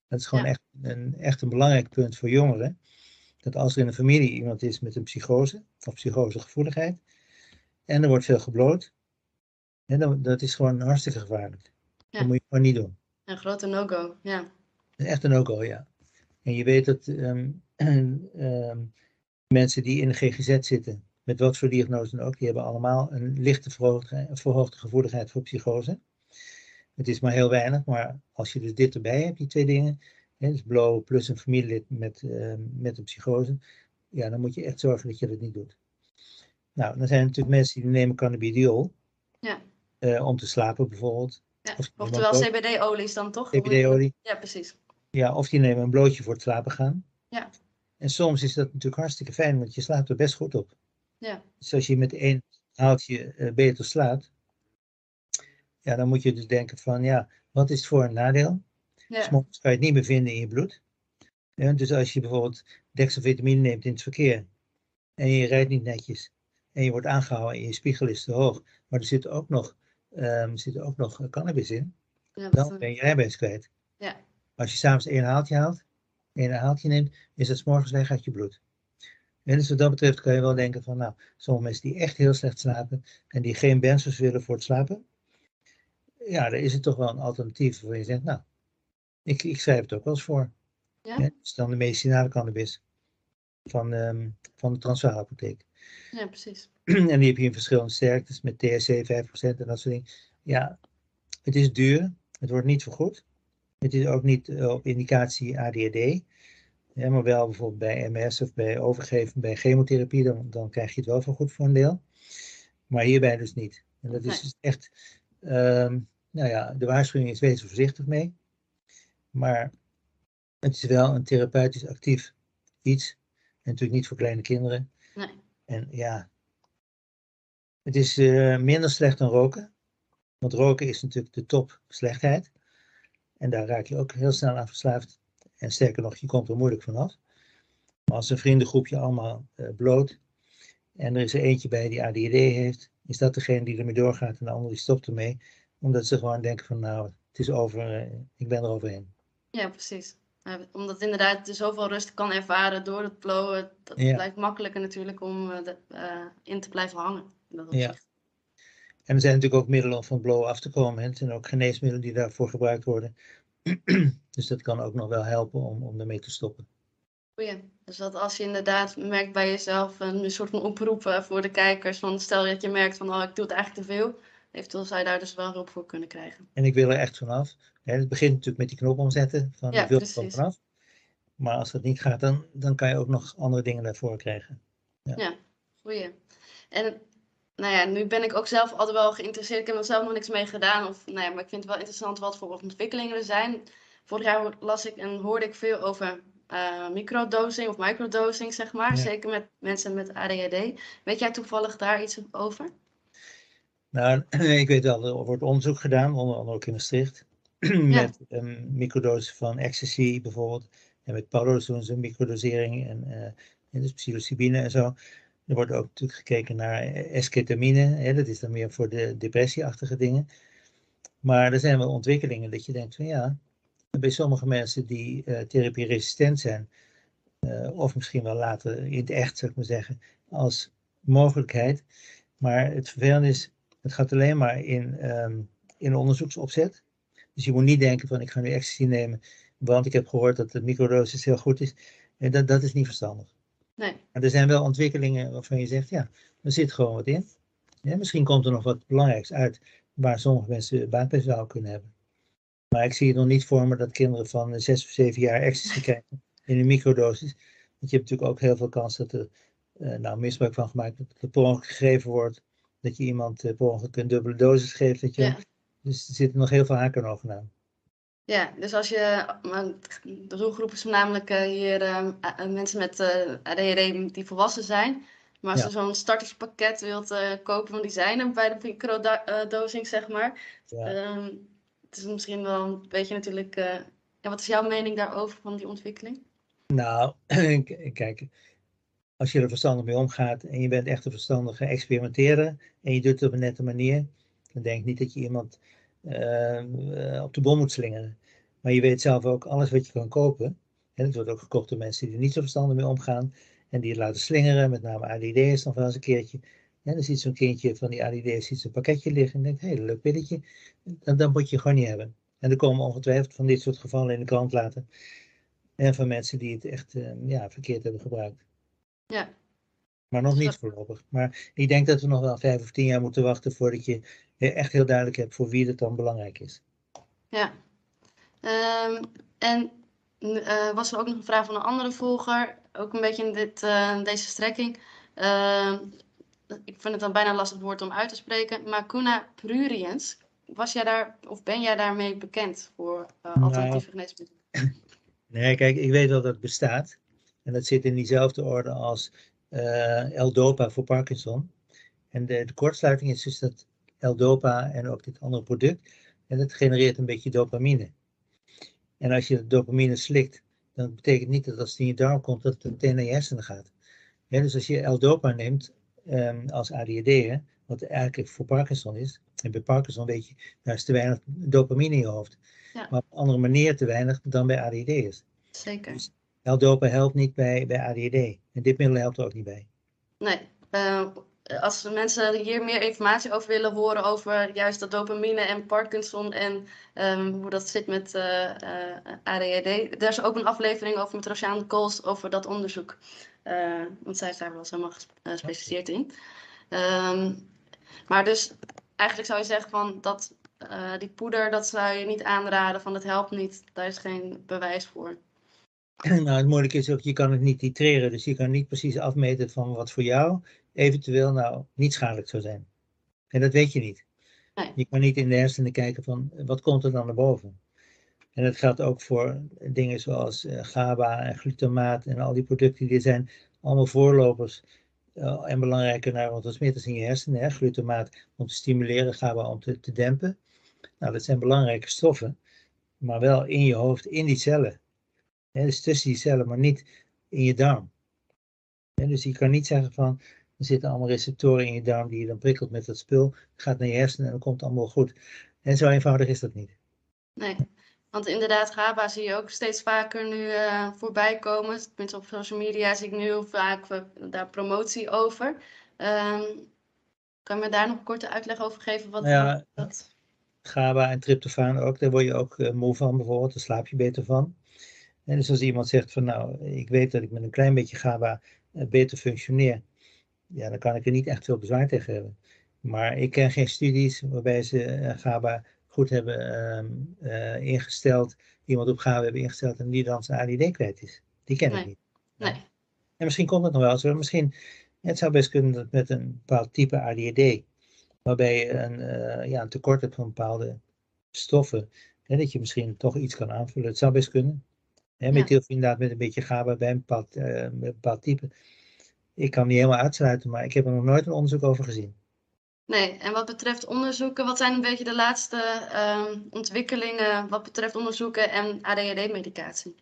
Dat is gewoon Ja. echt, een, echt een belangrijk punt voor jongeren. Dat als er in een familie iemand is met een psychose of psychosegevoeligheid en er wordt veel gebloot, en dan, dat is gewoon hartstikke gevaarlijk. Ja. Dat moet je gewoon niet doen. Een grote no-go, ja. Echt een no-go, ja. En je weet dat ehm, ehm, mensen die in de GGZ zitten, met wat voor diagnose dan ook, die hebben allemaal een lichte verhoogde, verhoogde gevoeligheid voor psychose. Het is maar heel weinig, maar als je dus dit erbij hebt, die twee dingen, hè, dus blow plus een familielid met, ehm, met een psychose, ja, dan moet je echt zorgen dat je dat niet doet. Nou, dan zijn er natuurlijk mensen die nemen cannabidiol, Ja. eh, om te slapen bijvoorbeeld. Ja. Of- Oftewel CBD-olies dan toch? CBD-olie. Ja, precies. Ja, of die nemen een blootje voor het slapen gaan. Ja. En soms is dat natuurlijk hartstikke fijn, want je slaapt er best goed op. Ja. Dus als je met één haaltje eh, beter slaapt, ja, dan moet je dus denken van, ja, wat is het voor een nadeel? Ja, Soms kan je het niet meer vinden in je bloed. Ja, dus als je bijvoorbeeld dextrovitamine neemt in het verkeer en je rijdt niet netjes en je wordt aangehouden en je spiegel is te hoog, maar er zit ook nog, ehm, zit ook nog cannabis in, ja, dat, dan eh, ben je rijbewijs kwijt. Ja. Als je s'avonds één haaltje haalt, een haaltje neemt, is het 's morgens weg uit je bloed. En dus wat dat betreft kan je wel denken van, nou, sommige mensen die echt heel slecht slapen en die geen benzos willen voor het slapen, ja, dan is het toch wel een alternatief waar je zegt, nou, ik, ik schrijf het ook wel eens voor. Ja? Dus dan de medicinale cannabis van, ehm, van de transvaalapotheek. Ja, precies. en die heb je in verschillende sterktes met THC 5% en dat soort dingen. Ja, het is duur. Het wordt niet vergoed. Het is ook niet eh, op indicatie ADHD. Ja, maar wel bijvoorbeeld bij MS of bij overgeven, bij chemotherapie, dan, dan krijg je het wel vergoed voor een deel. Maar hierbij dus niet. En dat is dus echt, ehm, nou ja, de waarschuwing is wees er voorzichtig mee. Maar het is wel een therapeutisch actief iets. En natuurlijk niet voor kleine kinderen. En ja, het is eh, minder slecht dan roken. Want roken is natuurlijk de top slechtheid. En daar raak je ook heel snel aan verslaafd. En sterker nog, je komt er moeilijk vanaf. Maar als een vriendengroepje allemaal eh, bloot. En er is er eentje bij die ADHD heeft. Is dat degene die ermee doorgaat en de ander die stopt ermee. Omdat ze gewoon denken van nou, het is over, eh, ik ben er overheen. Ja, precies. Omdat inderdaad je zoveel rust kan ervaren door het blowen. Dat Ja. blijft makkelijker natuurlijk om eh, de- eh, in te blijven hangen. Ja. En er zijn natuurlijk ook middelen om van blowen af te komen. hè. Er zijn ook geneesmiddelen die daarvoor gebruikt worden. dus dat kan ook nog wel helpen om, om ermee te stoppen. Goeie. Dus dat als je inderdaad merkt bij jezelf een soort van oproep eh, voor de kijkers. Van stel dat je merkt van oh, ik doe het eigenlijk te veel. Eventueel zou je daar dus wel hulp voor kunnen krijgen. En ik wil er echt vanaf. Hè, het begint natuurlijk met die knop omzetten. Van Ja, ik wil er vanaf. Maar als dat niet gaat, dan, dan kan je ook nog andere dingen daarvoor krijgen. Goeie. En nou ja, nu ben ik ook zelf altijd wel geïnteresseerd. Ik heb er zelf nog niks mee gedaan. Of, nou ja, maar ik vind het wel interessant wat voor ontwikkelingen er zijn. Vorig jaar las ik en hoorde ik veel over eh microdosing of microdosing, zeg maar. Ja. Zeker met mensen met ADHD. Weet jij toevallig daar iets over? Nou, ik weet wel, er wordt onderzoek gedaan, onder andere ook in Maastricht. met een microdosis van ecstasy bijvoorbeeld. En met Paulo's doen ze een microdosering en, eh, en dus psilocybine en zo. Er wordt ook natuurlijk gekeken naar eh, esketamine. Hè, dat is dan meer voor de depressieachtige dingen. Maar er zijn wel ontwikkelingen dat je denkt van ja, bij sommige mensen die eh therapie-resistent zijn, of misschien wel later in het echt, zou ik maar zeggen, als mogelijkheid. Maar het vervelende is, het gaat alleen maar in, ehm, in onderzoeksopzet. Dus je moet niet denken van ik ga nu ecstasy nemen, want ik heb gehoord dat de microdosis heel goed is. En dat, dat is niet verstandig. Nee. Maar er zijn wel ontwikkelingen waarvan je zegt, ja, er zit gewoon wat in. Ja, misschien komt er nog wat belangrijks uit waar sommige mensen baat bij zouden kunnen hebben. Maar ik zie het nog niet voor me dat kinderen van 6 of 7 jaar ecstasy krijgen in een microdosis. Want je hebt natuurlijk ook heel veel kans dat er eh, nou, misbruik van gemaakt wordt, dat er per ongeluk gegeven wordt. Dat je iemand per ongeluk een dubbele dosis geeft. Dat je, Ja. Dus er zitten nog heel veel haken en ogen aan. Ja, dus als je, de doelgroep is voornamelijk eh, hier eh, mensen met ADHD die volwassen zijn. Maar als Ja. je zo'n starterspakket wilt kopen, want die zijn er bij de microdosing, zeg maar. Ja. Ehm, het is misschien wel een beetje natuurlijk, ja, wat is jouw mening daarover van die ontwikkeling? Nou, kijk, als je er verstandig mee omgaat en je bent echt een verstandige experimenteerder en je doet het op een nette manier, dan denk ik niet dat je iemand eh, eh, op de bom moet slingeren. Maar je weet zelf ook, alles wat je kan kopen, en het wordt ook gekocht door mensen die er niet zo verstandig mee omgaan en die het laten slingeren, met name ADD'ers nog wel eens een keertje. En dan ziet zo'n kindje van die ADD'ers ziet zo'n pakketje liggen en denkt, hé, hey, leuk pilletje. Dan, dan moet je gewoon niet hebben. En er komen ongetwijfeld van dit soort gevallen in de krant later. En van mensen die het echt eh, ja, verkeerd hebben gebruikt. Ja. Maar nog Dus niet dat- voorlopig. Maar ik denk dat we nog wel vijf of tien jaar moeten wachten voordat je eh, echt heel duidelijk hebt voor wie het dan belangrijk is. Ja. Ehm, en eh, was er ook nog een vraag van een andere volger, ook een beetje in dit, eh, deze strekking. Ehm, ik vind het dan bijna lastig woord om uit te spreken. Macuna pruriens, was jij daar, of ben jij daarmee bekend voor Nou. alternatieve geneesmiddelen? Nee, kijk, ik weet wel dat het bestaat. En dat zit in diezelfde orde als eh L-Dopa voor Parkinson. En de, de kortsluiting is dus dat L-Dopa en ook dit andere product. En dat genereert een beetje dopamine. En als je dopamine slikt, dan betekent niet dat als het in je darm komt, dat het meteen naar je hersenen gaat. Ja, dus als je L-Dopa neemt ehm, als ADHD'er, wat eigenlijk voor Parkinson is. En bij Parkinson weet je, daar is te weinig dopamine in je hoofd. Ja. Maar op een andere manier te weinig dan bij ADHD'ers. Zeker. Dus L-dopa helpt niet bij, bij ADHD. En dit middel helpt er ook niet bij. Nee. Uh, als mensen hier meer informatie over willen horen over juist dat dopamine en Parkinson en um, hoe dat zit met uh, uh, ADHD, daar is ook een aflevering over met Rosaan Kools over dat onderzoek. Want zij is daar wel helemaal gespecialiseerd in. Um, maar dus eigenlijk zou je zeggen van dat die poeder, dat zou je niet aanraden, van het helpt niet. Daar is geen bewijs voor. Nou, het moeilijke is ook, je kan het niet titreren, dus je kan niet precies afmeten van wat voor jou eventueel nou niet schadelijk zou zijn. En dat weet je niet. Nee. Je kan niet in de hersenen kijken van wat komt er dan naar boven. En dat geldt ook voor dingen zoals uh, GABA en glutamaat en al die producten die zijn allemaal voorlopers uh, en belangrijke neurotransmitters in je hersenen. Hè? Glutamaat om te stimuleren, GABA om te, te dempen. Nou, dat zijn belangrijke stoffen, maar wel in je hoofd, in die cellen. Dus tussen die cellen, maar niet in je darm. dus je kan niet zeggen van, er zitten allemaal receptoren in je darm die je dan prikkelt met dat spul. gaat naar je hersenen en dan komt het allemaal goed. En zo eenvoudig is dat niet. Nee, want inderdaad, GABA zie je ook steeds vaker nu uh, voorbij komen. Tenminste, op social media zie ik nu heel vaak uh, daar promotie over. Um, kan je me daar nog een korte uitleg over geven? Wat ja, dat... GABA en tryptofaan ook, daar word je ook uh, moe van bijvoorbeeld, daar slaap je beter van. En dus als iemand zegt van nou, ik weet dat ik met een klein beetje GABA beter functioneer, ja, dan kan ik er niet echt veel bezwaar tegen hebben. Maar ik ken geen studies waarbij ze uh, GABA goed hebben uh, ingesteld, iemand op GABA hebben ingesteld en die dan zijn ADD kwijt is. Die ken nee. ik niet. Nee. En misschien komt het nog wel zo. Misschien, het zou best kunnen dat met een bepaald type ADHD, waarbij je een, uh, ja, een tekort hebt van bepaalde stoffen, hè, dat je misschien toch iets kan aanvullen. Het zou best kunnen. Hè, inderdaad met een beetje GABA bij een bepaald, een bepaald type ik kan niet helemaal uitsluiten, maar ik heb er nog nooit een onderzoek over gezien. Nee, en wat betreft onderzoeken, wat zijn een beetje de laatste uh, ontwikkelingen wat betreft onderzoeken en ADHD-medicatie?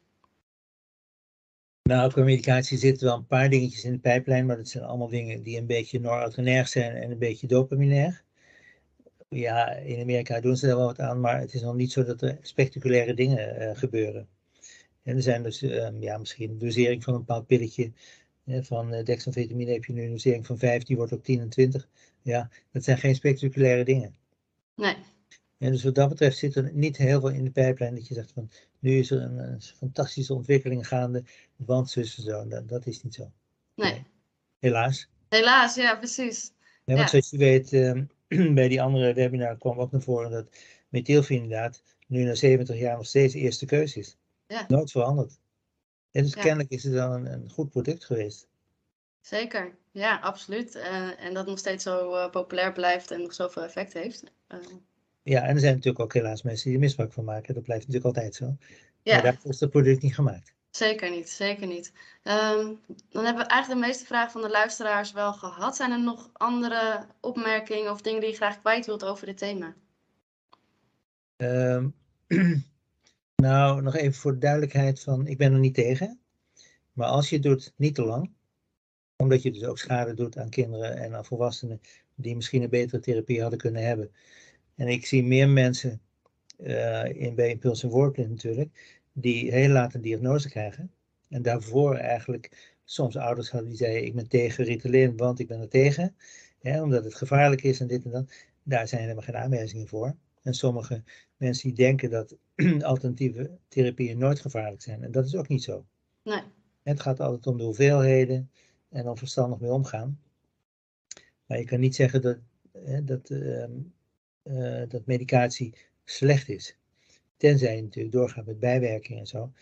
Nou, qua medicatie zitten wel een paar dingetjes in de pijplijn, maar dat zijn allemaal dingen die een beetje noradrenerg zijn en een beetje dopaminair. Ja, in Amerika doen ze daar wel wat aan, maar het is nog niet zo dat er spectaculaire dingen uh, gebeuren. En er zijn dus um, ja, misschien een dosering van een bepaald pilletje van uh, dexamfetamine heb je nu een dosering van 5, die wordt ook 10 en 20. Ja, dat zijn geen spectaculaire dingen. Nee. En dus wat dat betreft zit er niet heel veel in de pijplijn dat je zegt van nu is er een, een fantastische ontwikkeling gaande, want zus en zo. Dat, dat is niet zo. Nee. nee. Helaas. Helaas, ja, precies. Ja, want ja. zoals je weet, uh, bij die andere webinar kwam ook naar voren dat methylfenidaat nu na 70 jaar nog steeds de eerste keuze is. Ja. Nooit veranderd. En dus ja. kennelijk is het dan een, een, goed product geweest. Zeker, ja, absoluut. Uh, en dat nog steeds zo uh, populair blijft en nog zoveel effect heeft. Uh. Ja, en er zijn natuurlijk ook helaas mensen die er misbruik van maken. Dat blijft natuurlijk altijd zo. Ja. Maar daarvoor is het product niet gemaakt. Zeker niet, zeker niet. Um, dan hebben we eigenlijk de meeste vragen van de luisteraars wel gehad. Zijn er nog andere opmerkingen of dingen die je graag kwijt wilt over dit thema? Um, Nou, nog even voor de duidelijkheid van, ik ben er niet tegen. Maar als je het doet, niet te lang. Omdat je dus ook schade doet aan kinderen en aan volwassenen die misschien een betere therapie hadden kunnen hebben. En ik zie meer mensen uh, in, bij Impuls en Workland natuurlijk, die heel laat een diagnose krijgen. En daarvoor eigenlijk soms ouders hadden die zeiden, ik ben tegen Ritalin, want ik ben er tegen. Hè, omdat het gevaarlijk is en dit en dat. Daar zijn helemaal geen aanwijzingen voor. En sommige mensen die denken dat alternatieve therapieën nooit gevaarlijk zijn. En dat is ook niet zo. Nee. Het gaat altijd om de hoeveelheden en om verstandig mee omgaan. Maar je kan niet zeggen dat, hè, dat, uh, uh, dat medicatie slecht is. Tenzij je natuurlijk doorgaat met bijwerkingen en zo.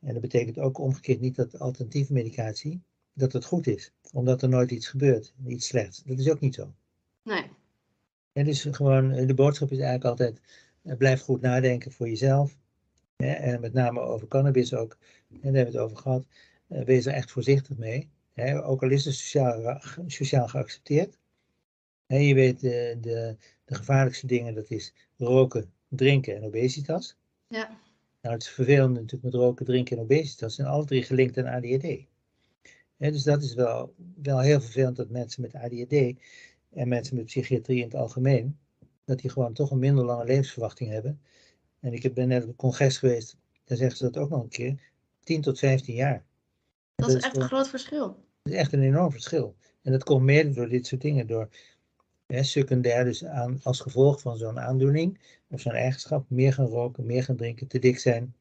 En dat betekent ook omgekeerd niet dat alternatieve medicatie, dat het goed is. Omdat er nooit iets gebeurt, iets slechts. Dat is ook niet zo. Nee. En dus gewoon, de boodschap is eigenlijk altijd, blijf goed nadenken voor jezelf. Hè, en met name over cannabis ook. En daar hebben we het over gehad. wees er echt voorzichtig mee. Hè, ook al is het sociaal, sociaal geaccepteerd. Hè, je weet, de, de, de gevaarlijkste dingen, dat is roken, drinken en obesitas. Ja. Nou, het is vervelend natuurlijk met roken, drinken en obesitas. zijn alle drie gelinkt aan ADHD. Dus dat is wel, wel heel vervelend dat mensen met ADHD en mensen met psychiatrie in het algemeen, dat die gewoon toch een minder lange levensverwachting hebben. En ik ben net op een congres geweest, daar zeggen ze dat ook nog een keer. 10 tot 15 jaar. Dat, is echt een groot verschil. Dat is echt een enorm verschil. En dat komt mede door dit soort dingen, door hè, secundair, dus aan, als gevolg van zo'n aandoening of zo'n eigenschap, meer gaan roken, meer gaan drinken, te dik zijn.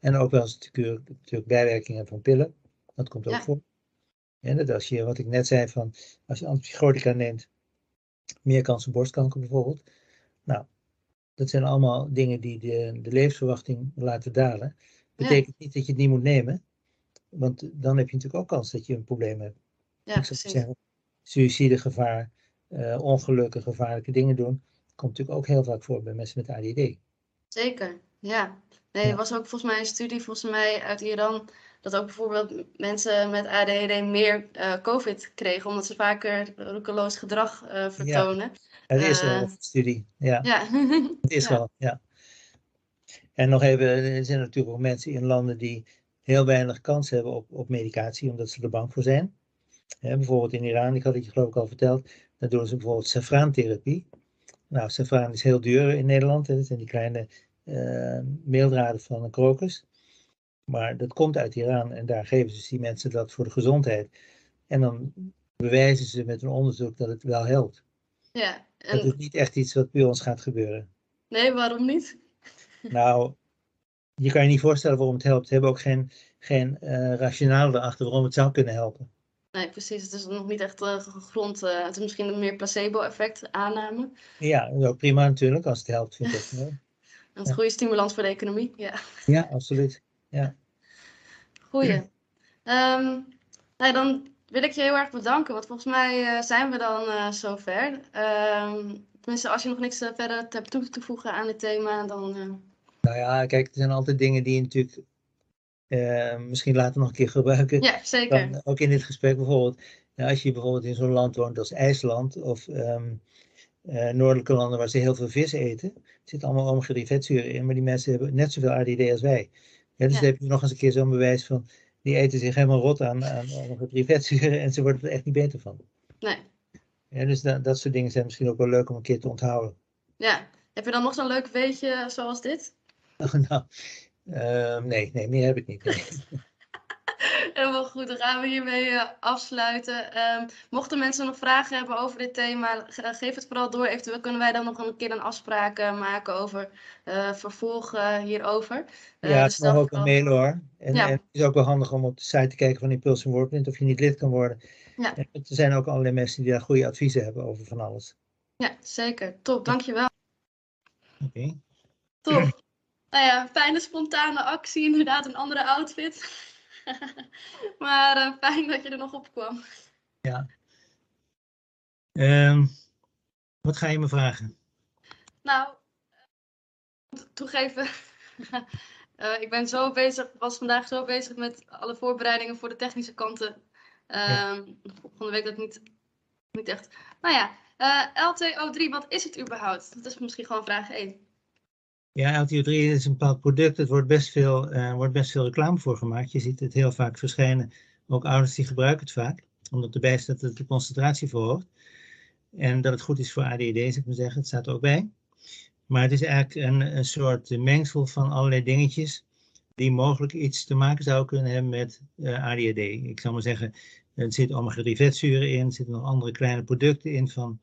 En ook wel eens natuurlijk, natuurlijk bijwerkingen van pillen. Dat komt ook voor. En dat als je, wat ik net zei, van als je antipsychotica neemt, meer kans op borstkanker bijvoorbeeld. Nou, dat zijn allemaal dingen die de, de levensverwachting laten dalen. Betekent niet dat je het niet moet nemen, want dan heb je natuurlijk ook kans dat je een probleem hebt. Ja, ik. Zeggen, suïcidegevaar, uh, ongelukken, gevaarlijke dingen doen, komt natuurlijk ook heel vaak voor bij mensen met ADD. Zeker, ja. Nee, er was ook volgens mij een studie volgens mij uit Iran dat ook bijvoorbeeld mensen met ADHD meer uh, COVID kregen, omdat ze vaker roekeloos gedrag uh, vertonen. Ja, er is wel een studie, ja. ja. Het is wel, ja. En nog even, er zijn natuurlijk ook mensen in landen die heel weinig kans hebben op, op medicatie, omdat ze er bang voor zijn. bijvoorbeeld in Iran, ik had het je geloof ik al verteld, daar doen ze bijvoorbeeld safraantherapie. Nou, safraan is heel duur in Nederland, hè. dat zijn die kleine meeldraden van een krokus. Maar dat komt uit Iran en daar geven ze die mensen dat voor de gezondheid. En dan bewijzen ze met een onderzoek dat het wel helpt. Ja, en... Dat is niet echt iets wat bij ons gaat gebeuren. Nee, waarom niet? Nou, je kan je niet voorstellen waarom het helpt. We hebben ook geen, geen uh, rationale erachter waarom het zou kunnen helpen. Nee, precies. Het is nog niet echt uh, gegrond. Uh, het is misschien een meer placebo-effect aanname. Ja, ook prima natuurlijk als het helpt, vind ik. Een ja. goede stimulans voor de economie, ja. Ja, absoluut. Ja. Goeie. Um, nou, dan wil ik je heel erg bedanken, want volgens mij uh, zijn we dan uh, zover. Um, tenminste, als je nog niks verder hebt toe te voegen aan het thema, dan... Nou ja, kijk, er zijn altijd dingen die je natuurlijk misschien later nog een keer gebruiken. Ja, zeker. Dan, ook in dit gesprek bijvoorbeeld. Ja, als je bijvoorbeeld in zo'n land woont als IJsland of um, uh, noordelijke landen waar ze heel veel vis eten. Er zit allemaal omega vetzuren in, maar die mensen hebben net zoveel ADD als wij. Ja, dus ja. dan heb je nog eens een keer zo'n bewijs van, die eten zich helemaal rot aan, aan omega vetzuren en ze worden er echt niet beter van. Nee. Ja, dus dat, dat soort dingen zijn misschien ook wel leuk om een keer te onthouden. Ja, heb je dan nog zo'n leuk weetje zoals dit? Oh, nou, uh, nee, nee, meer heb ik niet. Helemaal goed, dan gaan we hiermee uh, afsluiten. Um, mochten mensen nog vragen hebben over dit thema, geef het vooral door. Eventueel kunnen wij dan nog een keer een afspraak uh, maken over uh, vervolg hierover. ja, dus het mag ook een mail hoor. En, ja. en, het is ook wel handig om op de site te kijken van Impulse Wordprint of je niet lid kan worden. Ja. er zijn ook allerlei mensen die daar goede adviezen hebben over van alles. Ja, zeker. Top, dankjewel. Oké. Okay. Top. Nou ja, fijne spontane actie, inderdaad, een andere outfit. maar uh, fijn dat je er nog op kwam. Ja. Um, wat ga je me vragen? Nou, toegeven. uh, ik ben zo bezig, was vandaag zo bezig met alle voorbereidingen voor de technische kanten. Um, ja. Volgende week dat niet, niet echt. Nou ja, uh, LTO3, wat is het überhaupt? Dat is misschien gewoon vraag 1. Ja, LTO3 is een bepaald product. Er wordt best veel, uh, wordt best veel reclame voor gemaakt. Je ziet het heel vaak verschijnen. Ook ouders die gebruiken het vaak. Omdat erbij staat dat het de concentratie verhoogt. En dat het goed is voor ADD, zou ik maar zeggen. Het staat er ook bij. Maar het is eigenlijk een, een soort mengsel van allerlei dingetjes. Die mogelijk iets te maken zouden kunnen hebben met uh, ADHD. Ik zou maar zeggen, er zitten omega-3 vetzuren in. Er zitten nog andere kleine producten in van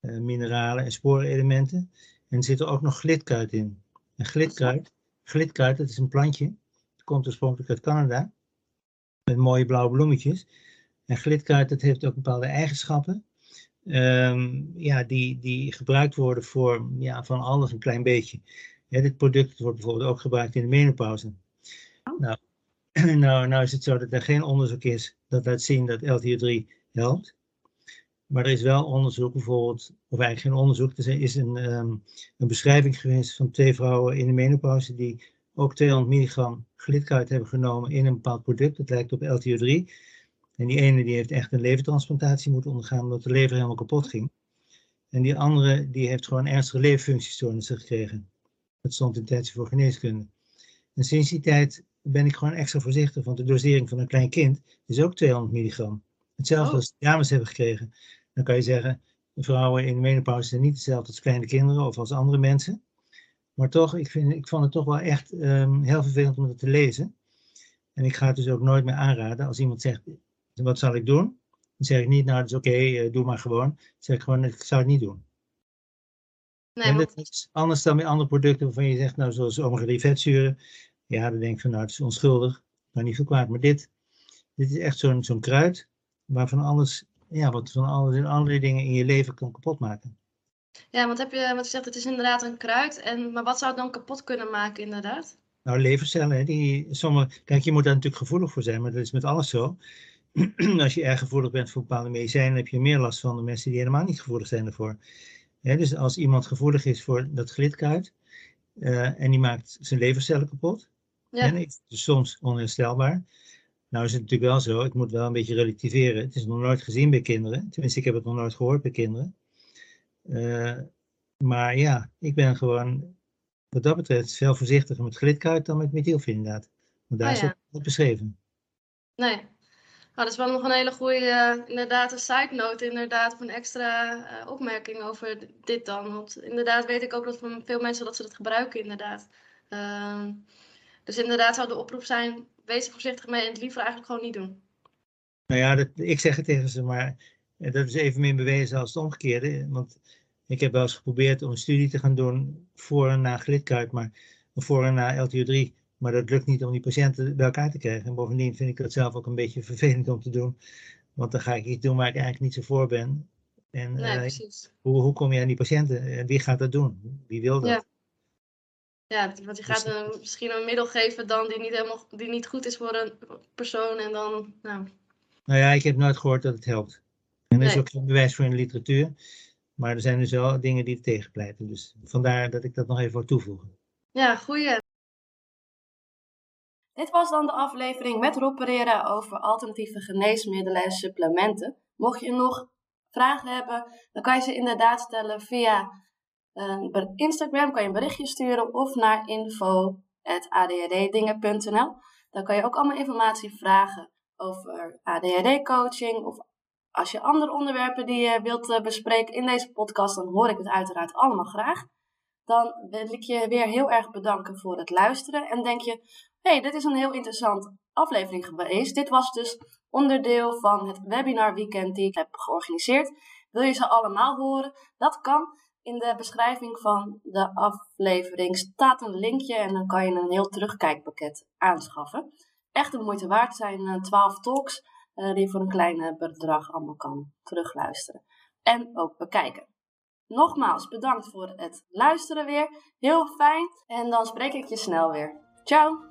uh, mineralen en sporenelementen. En er zit er ook nog glitkuit in. En glitkuit, glitkuit, dat is een plantje. Het komt oorspronkelijk uit Canada. Met mooie blauwe bloemetjes. En glitkuit, dat heeft ook bepaalde eigenschappen. Um, ja, die, die gebruikt worden voor ja, van alles een klein beetje. Ja, dit product wordt bijvoorbeeld ook gebruikt in de menopauze. Oh. Nou, nou, nou is het zo dat er geen onderzoek is dat laat zien dat LTO3 helpt. Maar er is wel onderzoek, bijvoorbeeld, of eigenlijk geen onderzoek, er is een, um, een beschrijving geweest van twee vrouwen in de menopauze die ook 200 milligram glitkuit hebben genomen in een bepaald product. Dat lijkt op LTO3. En die ene die heeft echt een levertransplantatie moeten ondergaan omdat de lever helemaal kapot ging. En die andere die heeft gewoon ernstige leverfunctiestoornissen gekregen. Dat stond in tijdje voor geneeskunde. En sinds die tijd ben ik gewoon extra voorzichtig, want de dosering van een klein kind is ook 200 milligram. Hetzelfde oh. als de dames hebben gekregen. Dan kan je zeggen, vrouwen in de menopauze zijn niet hetzelfde als kleine kinderen of als andere mensen. Maar toch, ik, vind, ik vond het toch wel echt um, heel vervelend om het te lezen. En ik ga het dus ook nooit meer aanraden als iemand zegt, wat zal ik doen? Dan zeg ik niet, nou, dat is oké, eh, doe maar gewoon. Dan zeg ik gewoon, ik zou het niet doen. Nee, en want- dat is anders dan met andere producten waarvan je zegt, nou, zoals omega vetzuren. Ja, dan denk ik van, nou, het is onschuldig, maar niet veel kwaad. Maar dit, dit is echt zo'n zo'n kruid, waarvan alles, ja, wat van alle andere dingen in je leven kan kapot maken. ja, want heb je, wat je zegt, het is inderdaad een kruid. En, maar wat zou het dan kapot kunnen maken, inderdaad? Nou, levercellen, die sommige, kijk, je moet daar natuurlijk gevoelig voor zijn, maar dat is met alles zo. Als je erg gevoelig bent voor bepaalde medicijnen, heb je meer last van de mensen die helemaal niet gevoelig zijn ervoor. Dus als iemand gevoelig is voor dat glidkruid eh, en die maakt zijn levercellen kapot, Ja, en is dus soms onherstelbaar. Nou is het natuurlijk wel zo, ik moet wel een beetje relativeren. Het is nog nooit gezien bij kinderen, tenminste ik heb het nog nooit gehoord bij kinderen. Eh, maar ja, ik ben gewoon wat dat betreft veel voorzichtiger met glidkruid dan met methylfenidaat. Want daar Oh is het op beschreven. nee. Nou, dat is wel nog een hele goede, eh, inderdaad, een side note, inderdaad, of een extra eh, opmerking over dit dan. Want inderdaad weet ik ook dat van veel mensen dat ze dat gebruiken, inderdaad. Dus inderdaad zou de oproep zijn, wees er voorzichtig mee en het liever eigenlijk gewoon niet doen. Nou ja, dat, ik zeg het tegen ze, maar eh, dat is evenmin bewezen als het omgekeerde. Want ik heb wel eens geprobeerd om een studie te gaan doen voor en na glidkruid, maar voor en na LTO3. Maar dat lukt niet om die patiënten bij elkaar te krijgen. En bovendien vind ik dat zelf ook een beetje vervelend om te doen. Want dan ga ik iets doen waar ik eigenlijk niet zo voor ben. En Nee, eh, precies. hoe, hoe kom je aan die patiënten? En wie gaat dat doen? Wie wil dat? Ja. Ja, want je gaat een, misschien een middel geven dan die niet helemaal, die niet goed is voor een persoon en dan, nou, Nou ja, ik heb nooit gehoord dat het helpt. En er is Nee. ook geen bewijs voor in de literatuur. Maar er zijn dus wel dingen die er tegen pleiten. Dus vandaar dat ik dat nog even wil toevoegen. ja, goeie. Dit was dan de aflevering met Rob Pereira over alternatieve geneesmiddelen en supplementen. Mocht je nog vragen hebben, dan kan je ze inderdaad stellen via eh, ber- Instagram, kan je een berichtje sturen of naar info.adhddingen.nl. Dan kan je ook allemaal informatie vragen over ADHD-coaching of als je andere onderwerpen die je wilt eh, bespreken in deze podcast, dan hoor ik het uiteraard allemaal graag. Dan wil ik je weer heel erg bedanken voor het luisteren en denk je, hey, dit is een heel interessant aflevering geweest. Dit was dus onderdeel van het webinar weekend die ik heb georganiseerd. Wil je ze allemaal horen? Dat kan. In de beschrijving van de aflevering staat een linkje en dan kan je een heel terugkijkpakket aanschaffen. Echt de moeite waard zijn eh, 12 talks eh, die je voor een klein eh, bedrag allemaal kan terugluisteren. En ook bekijken. Nogmaals bedankt voor het luisteren weer. Heel fijn en dan spreek ik je snel weer. Ciao!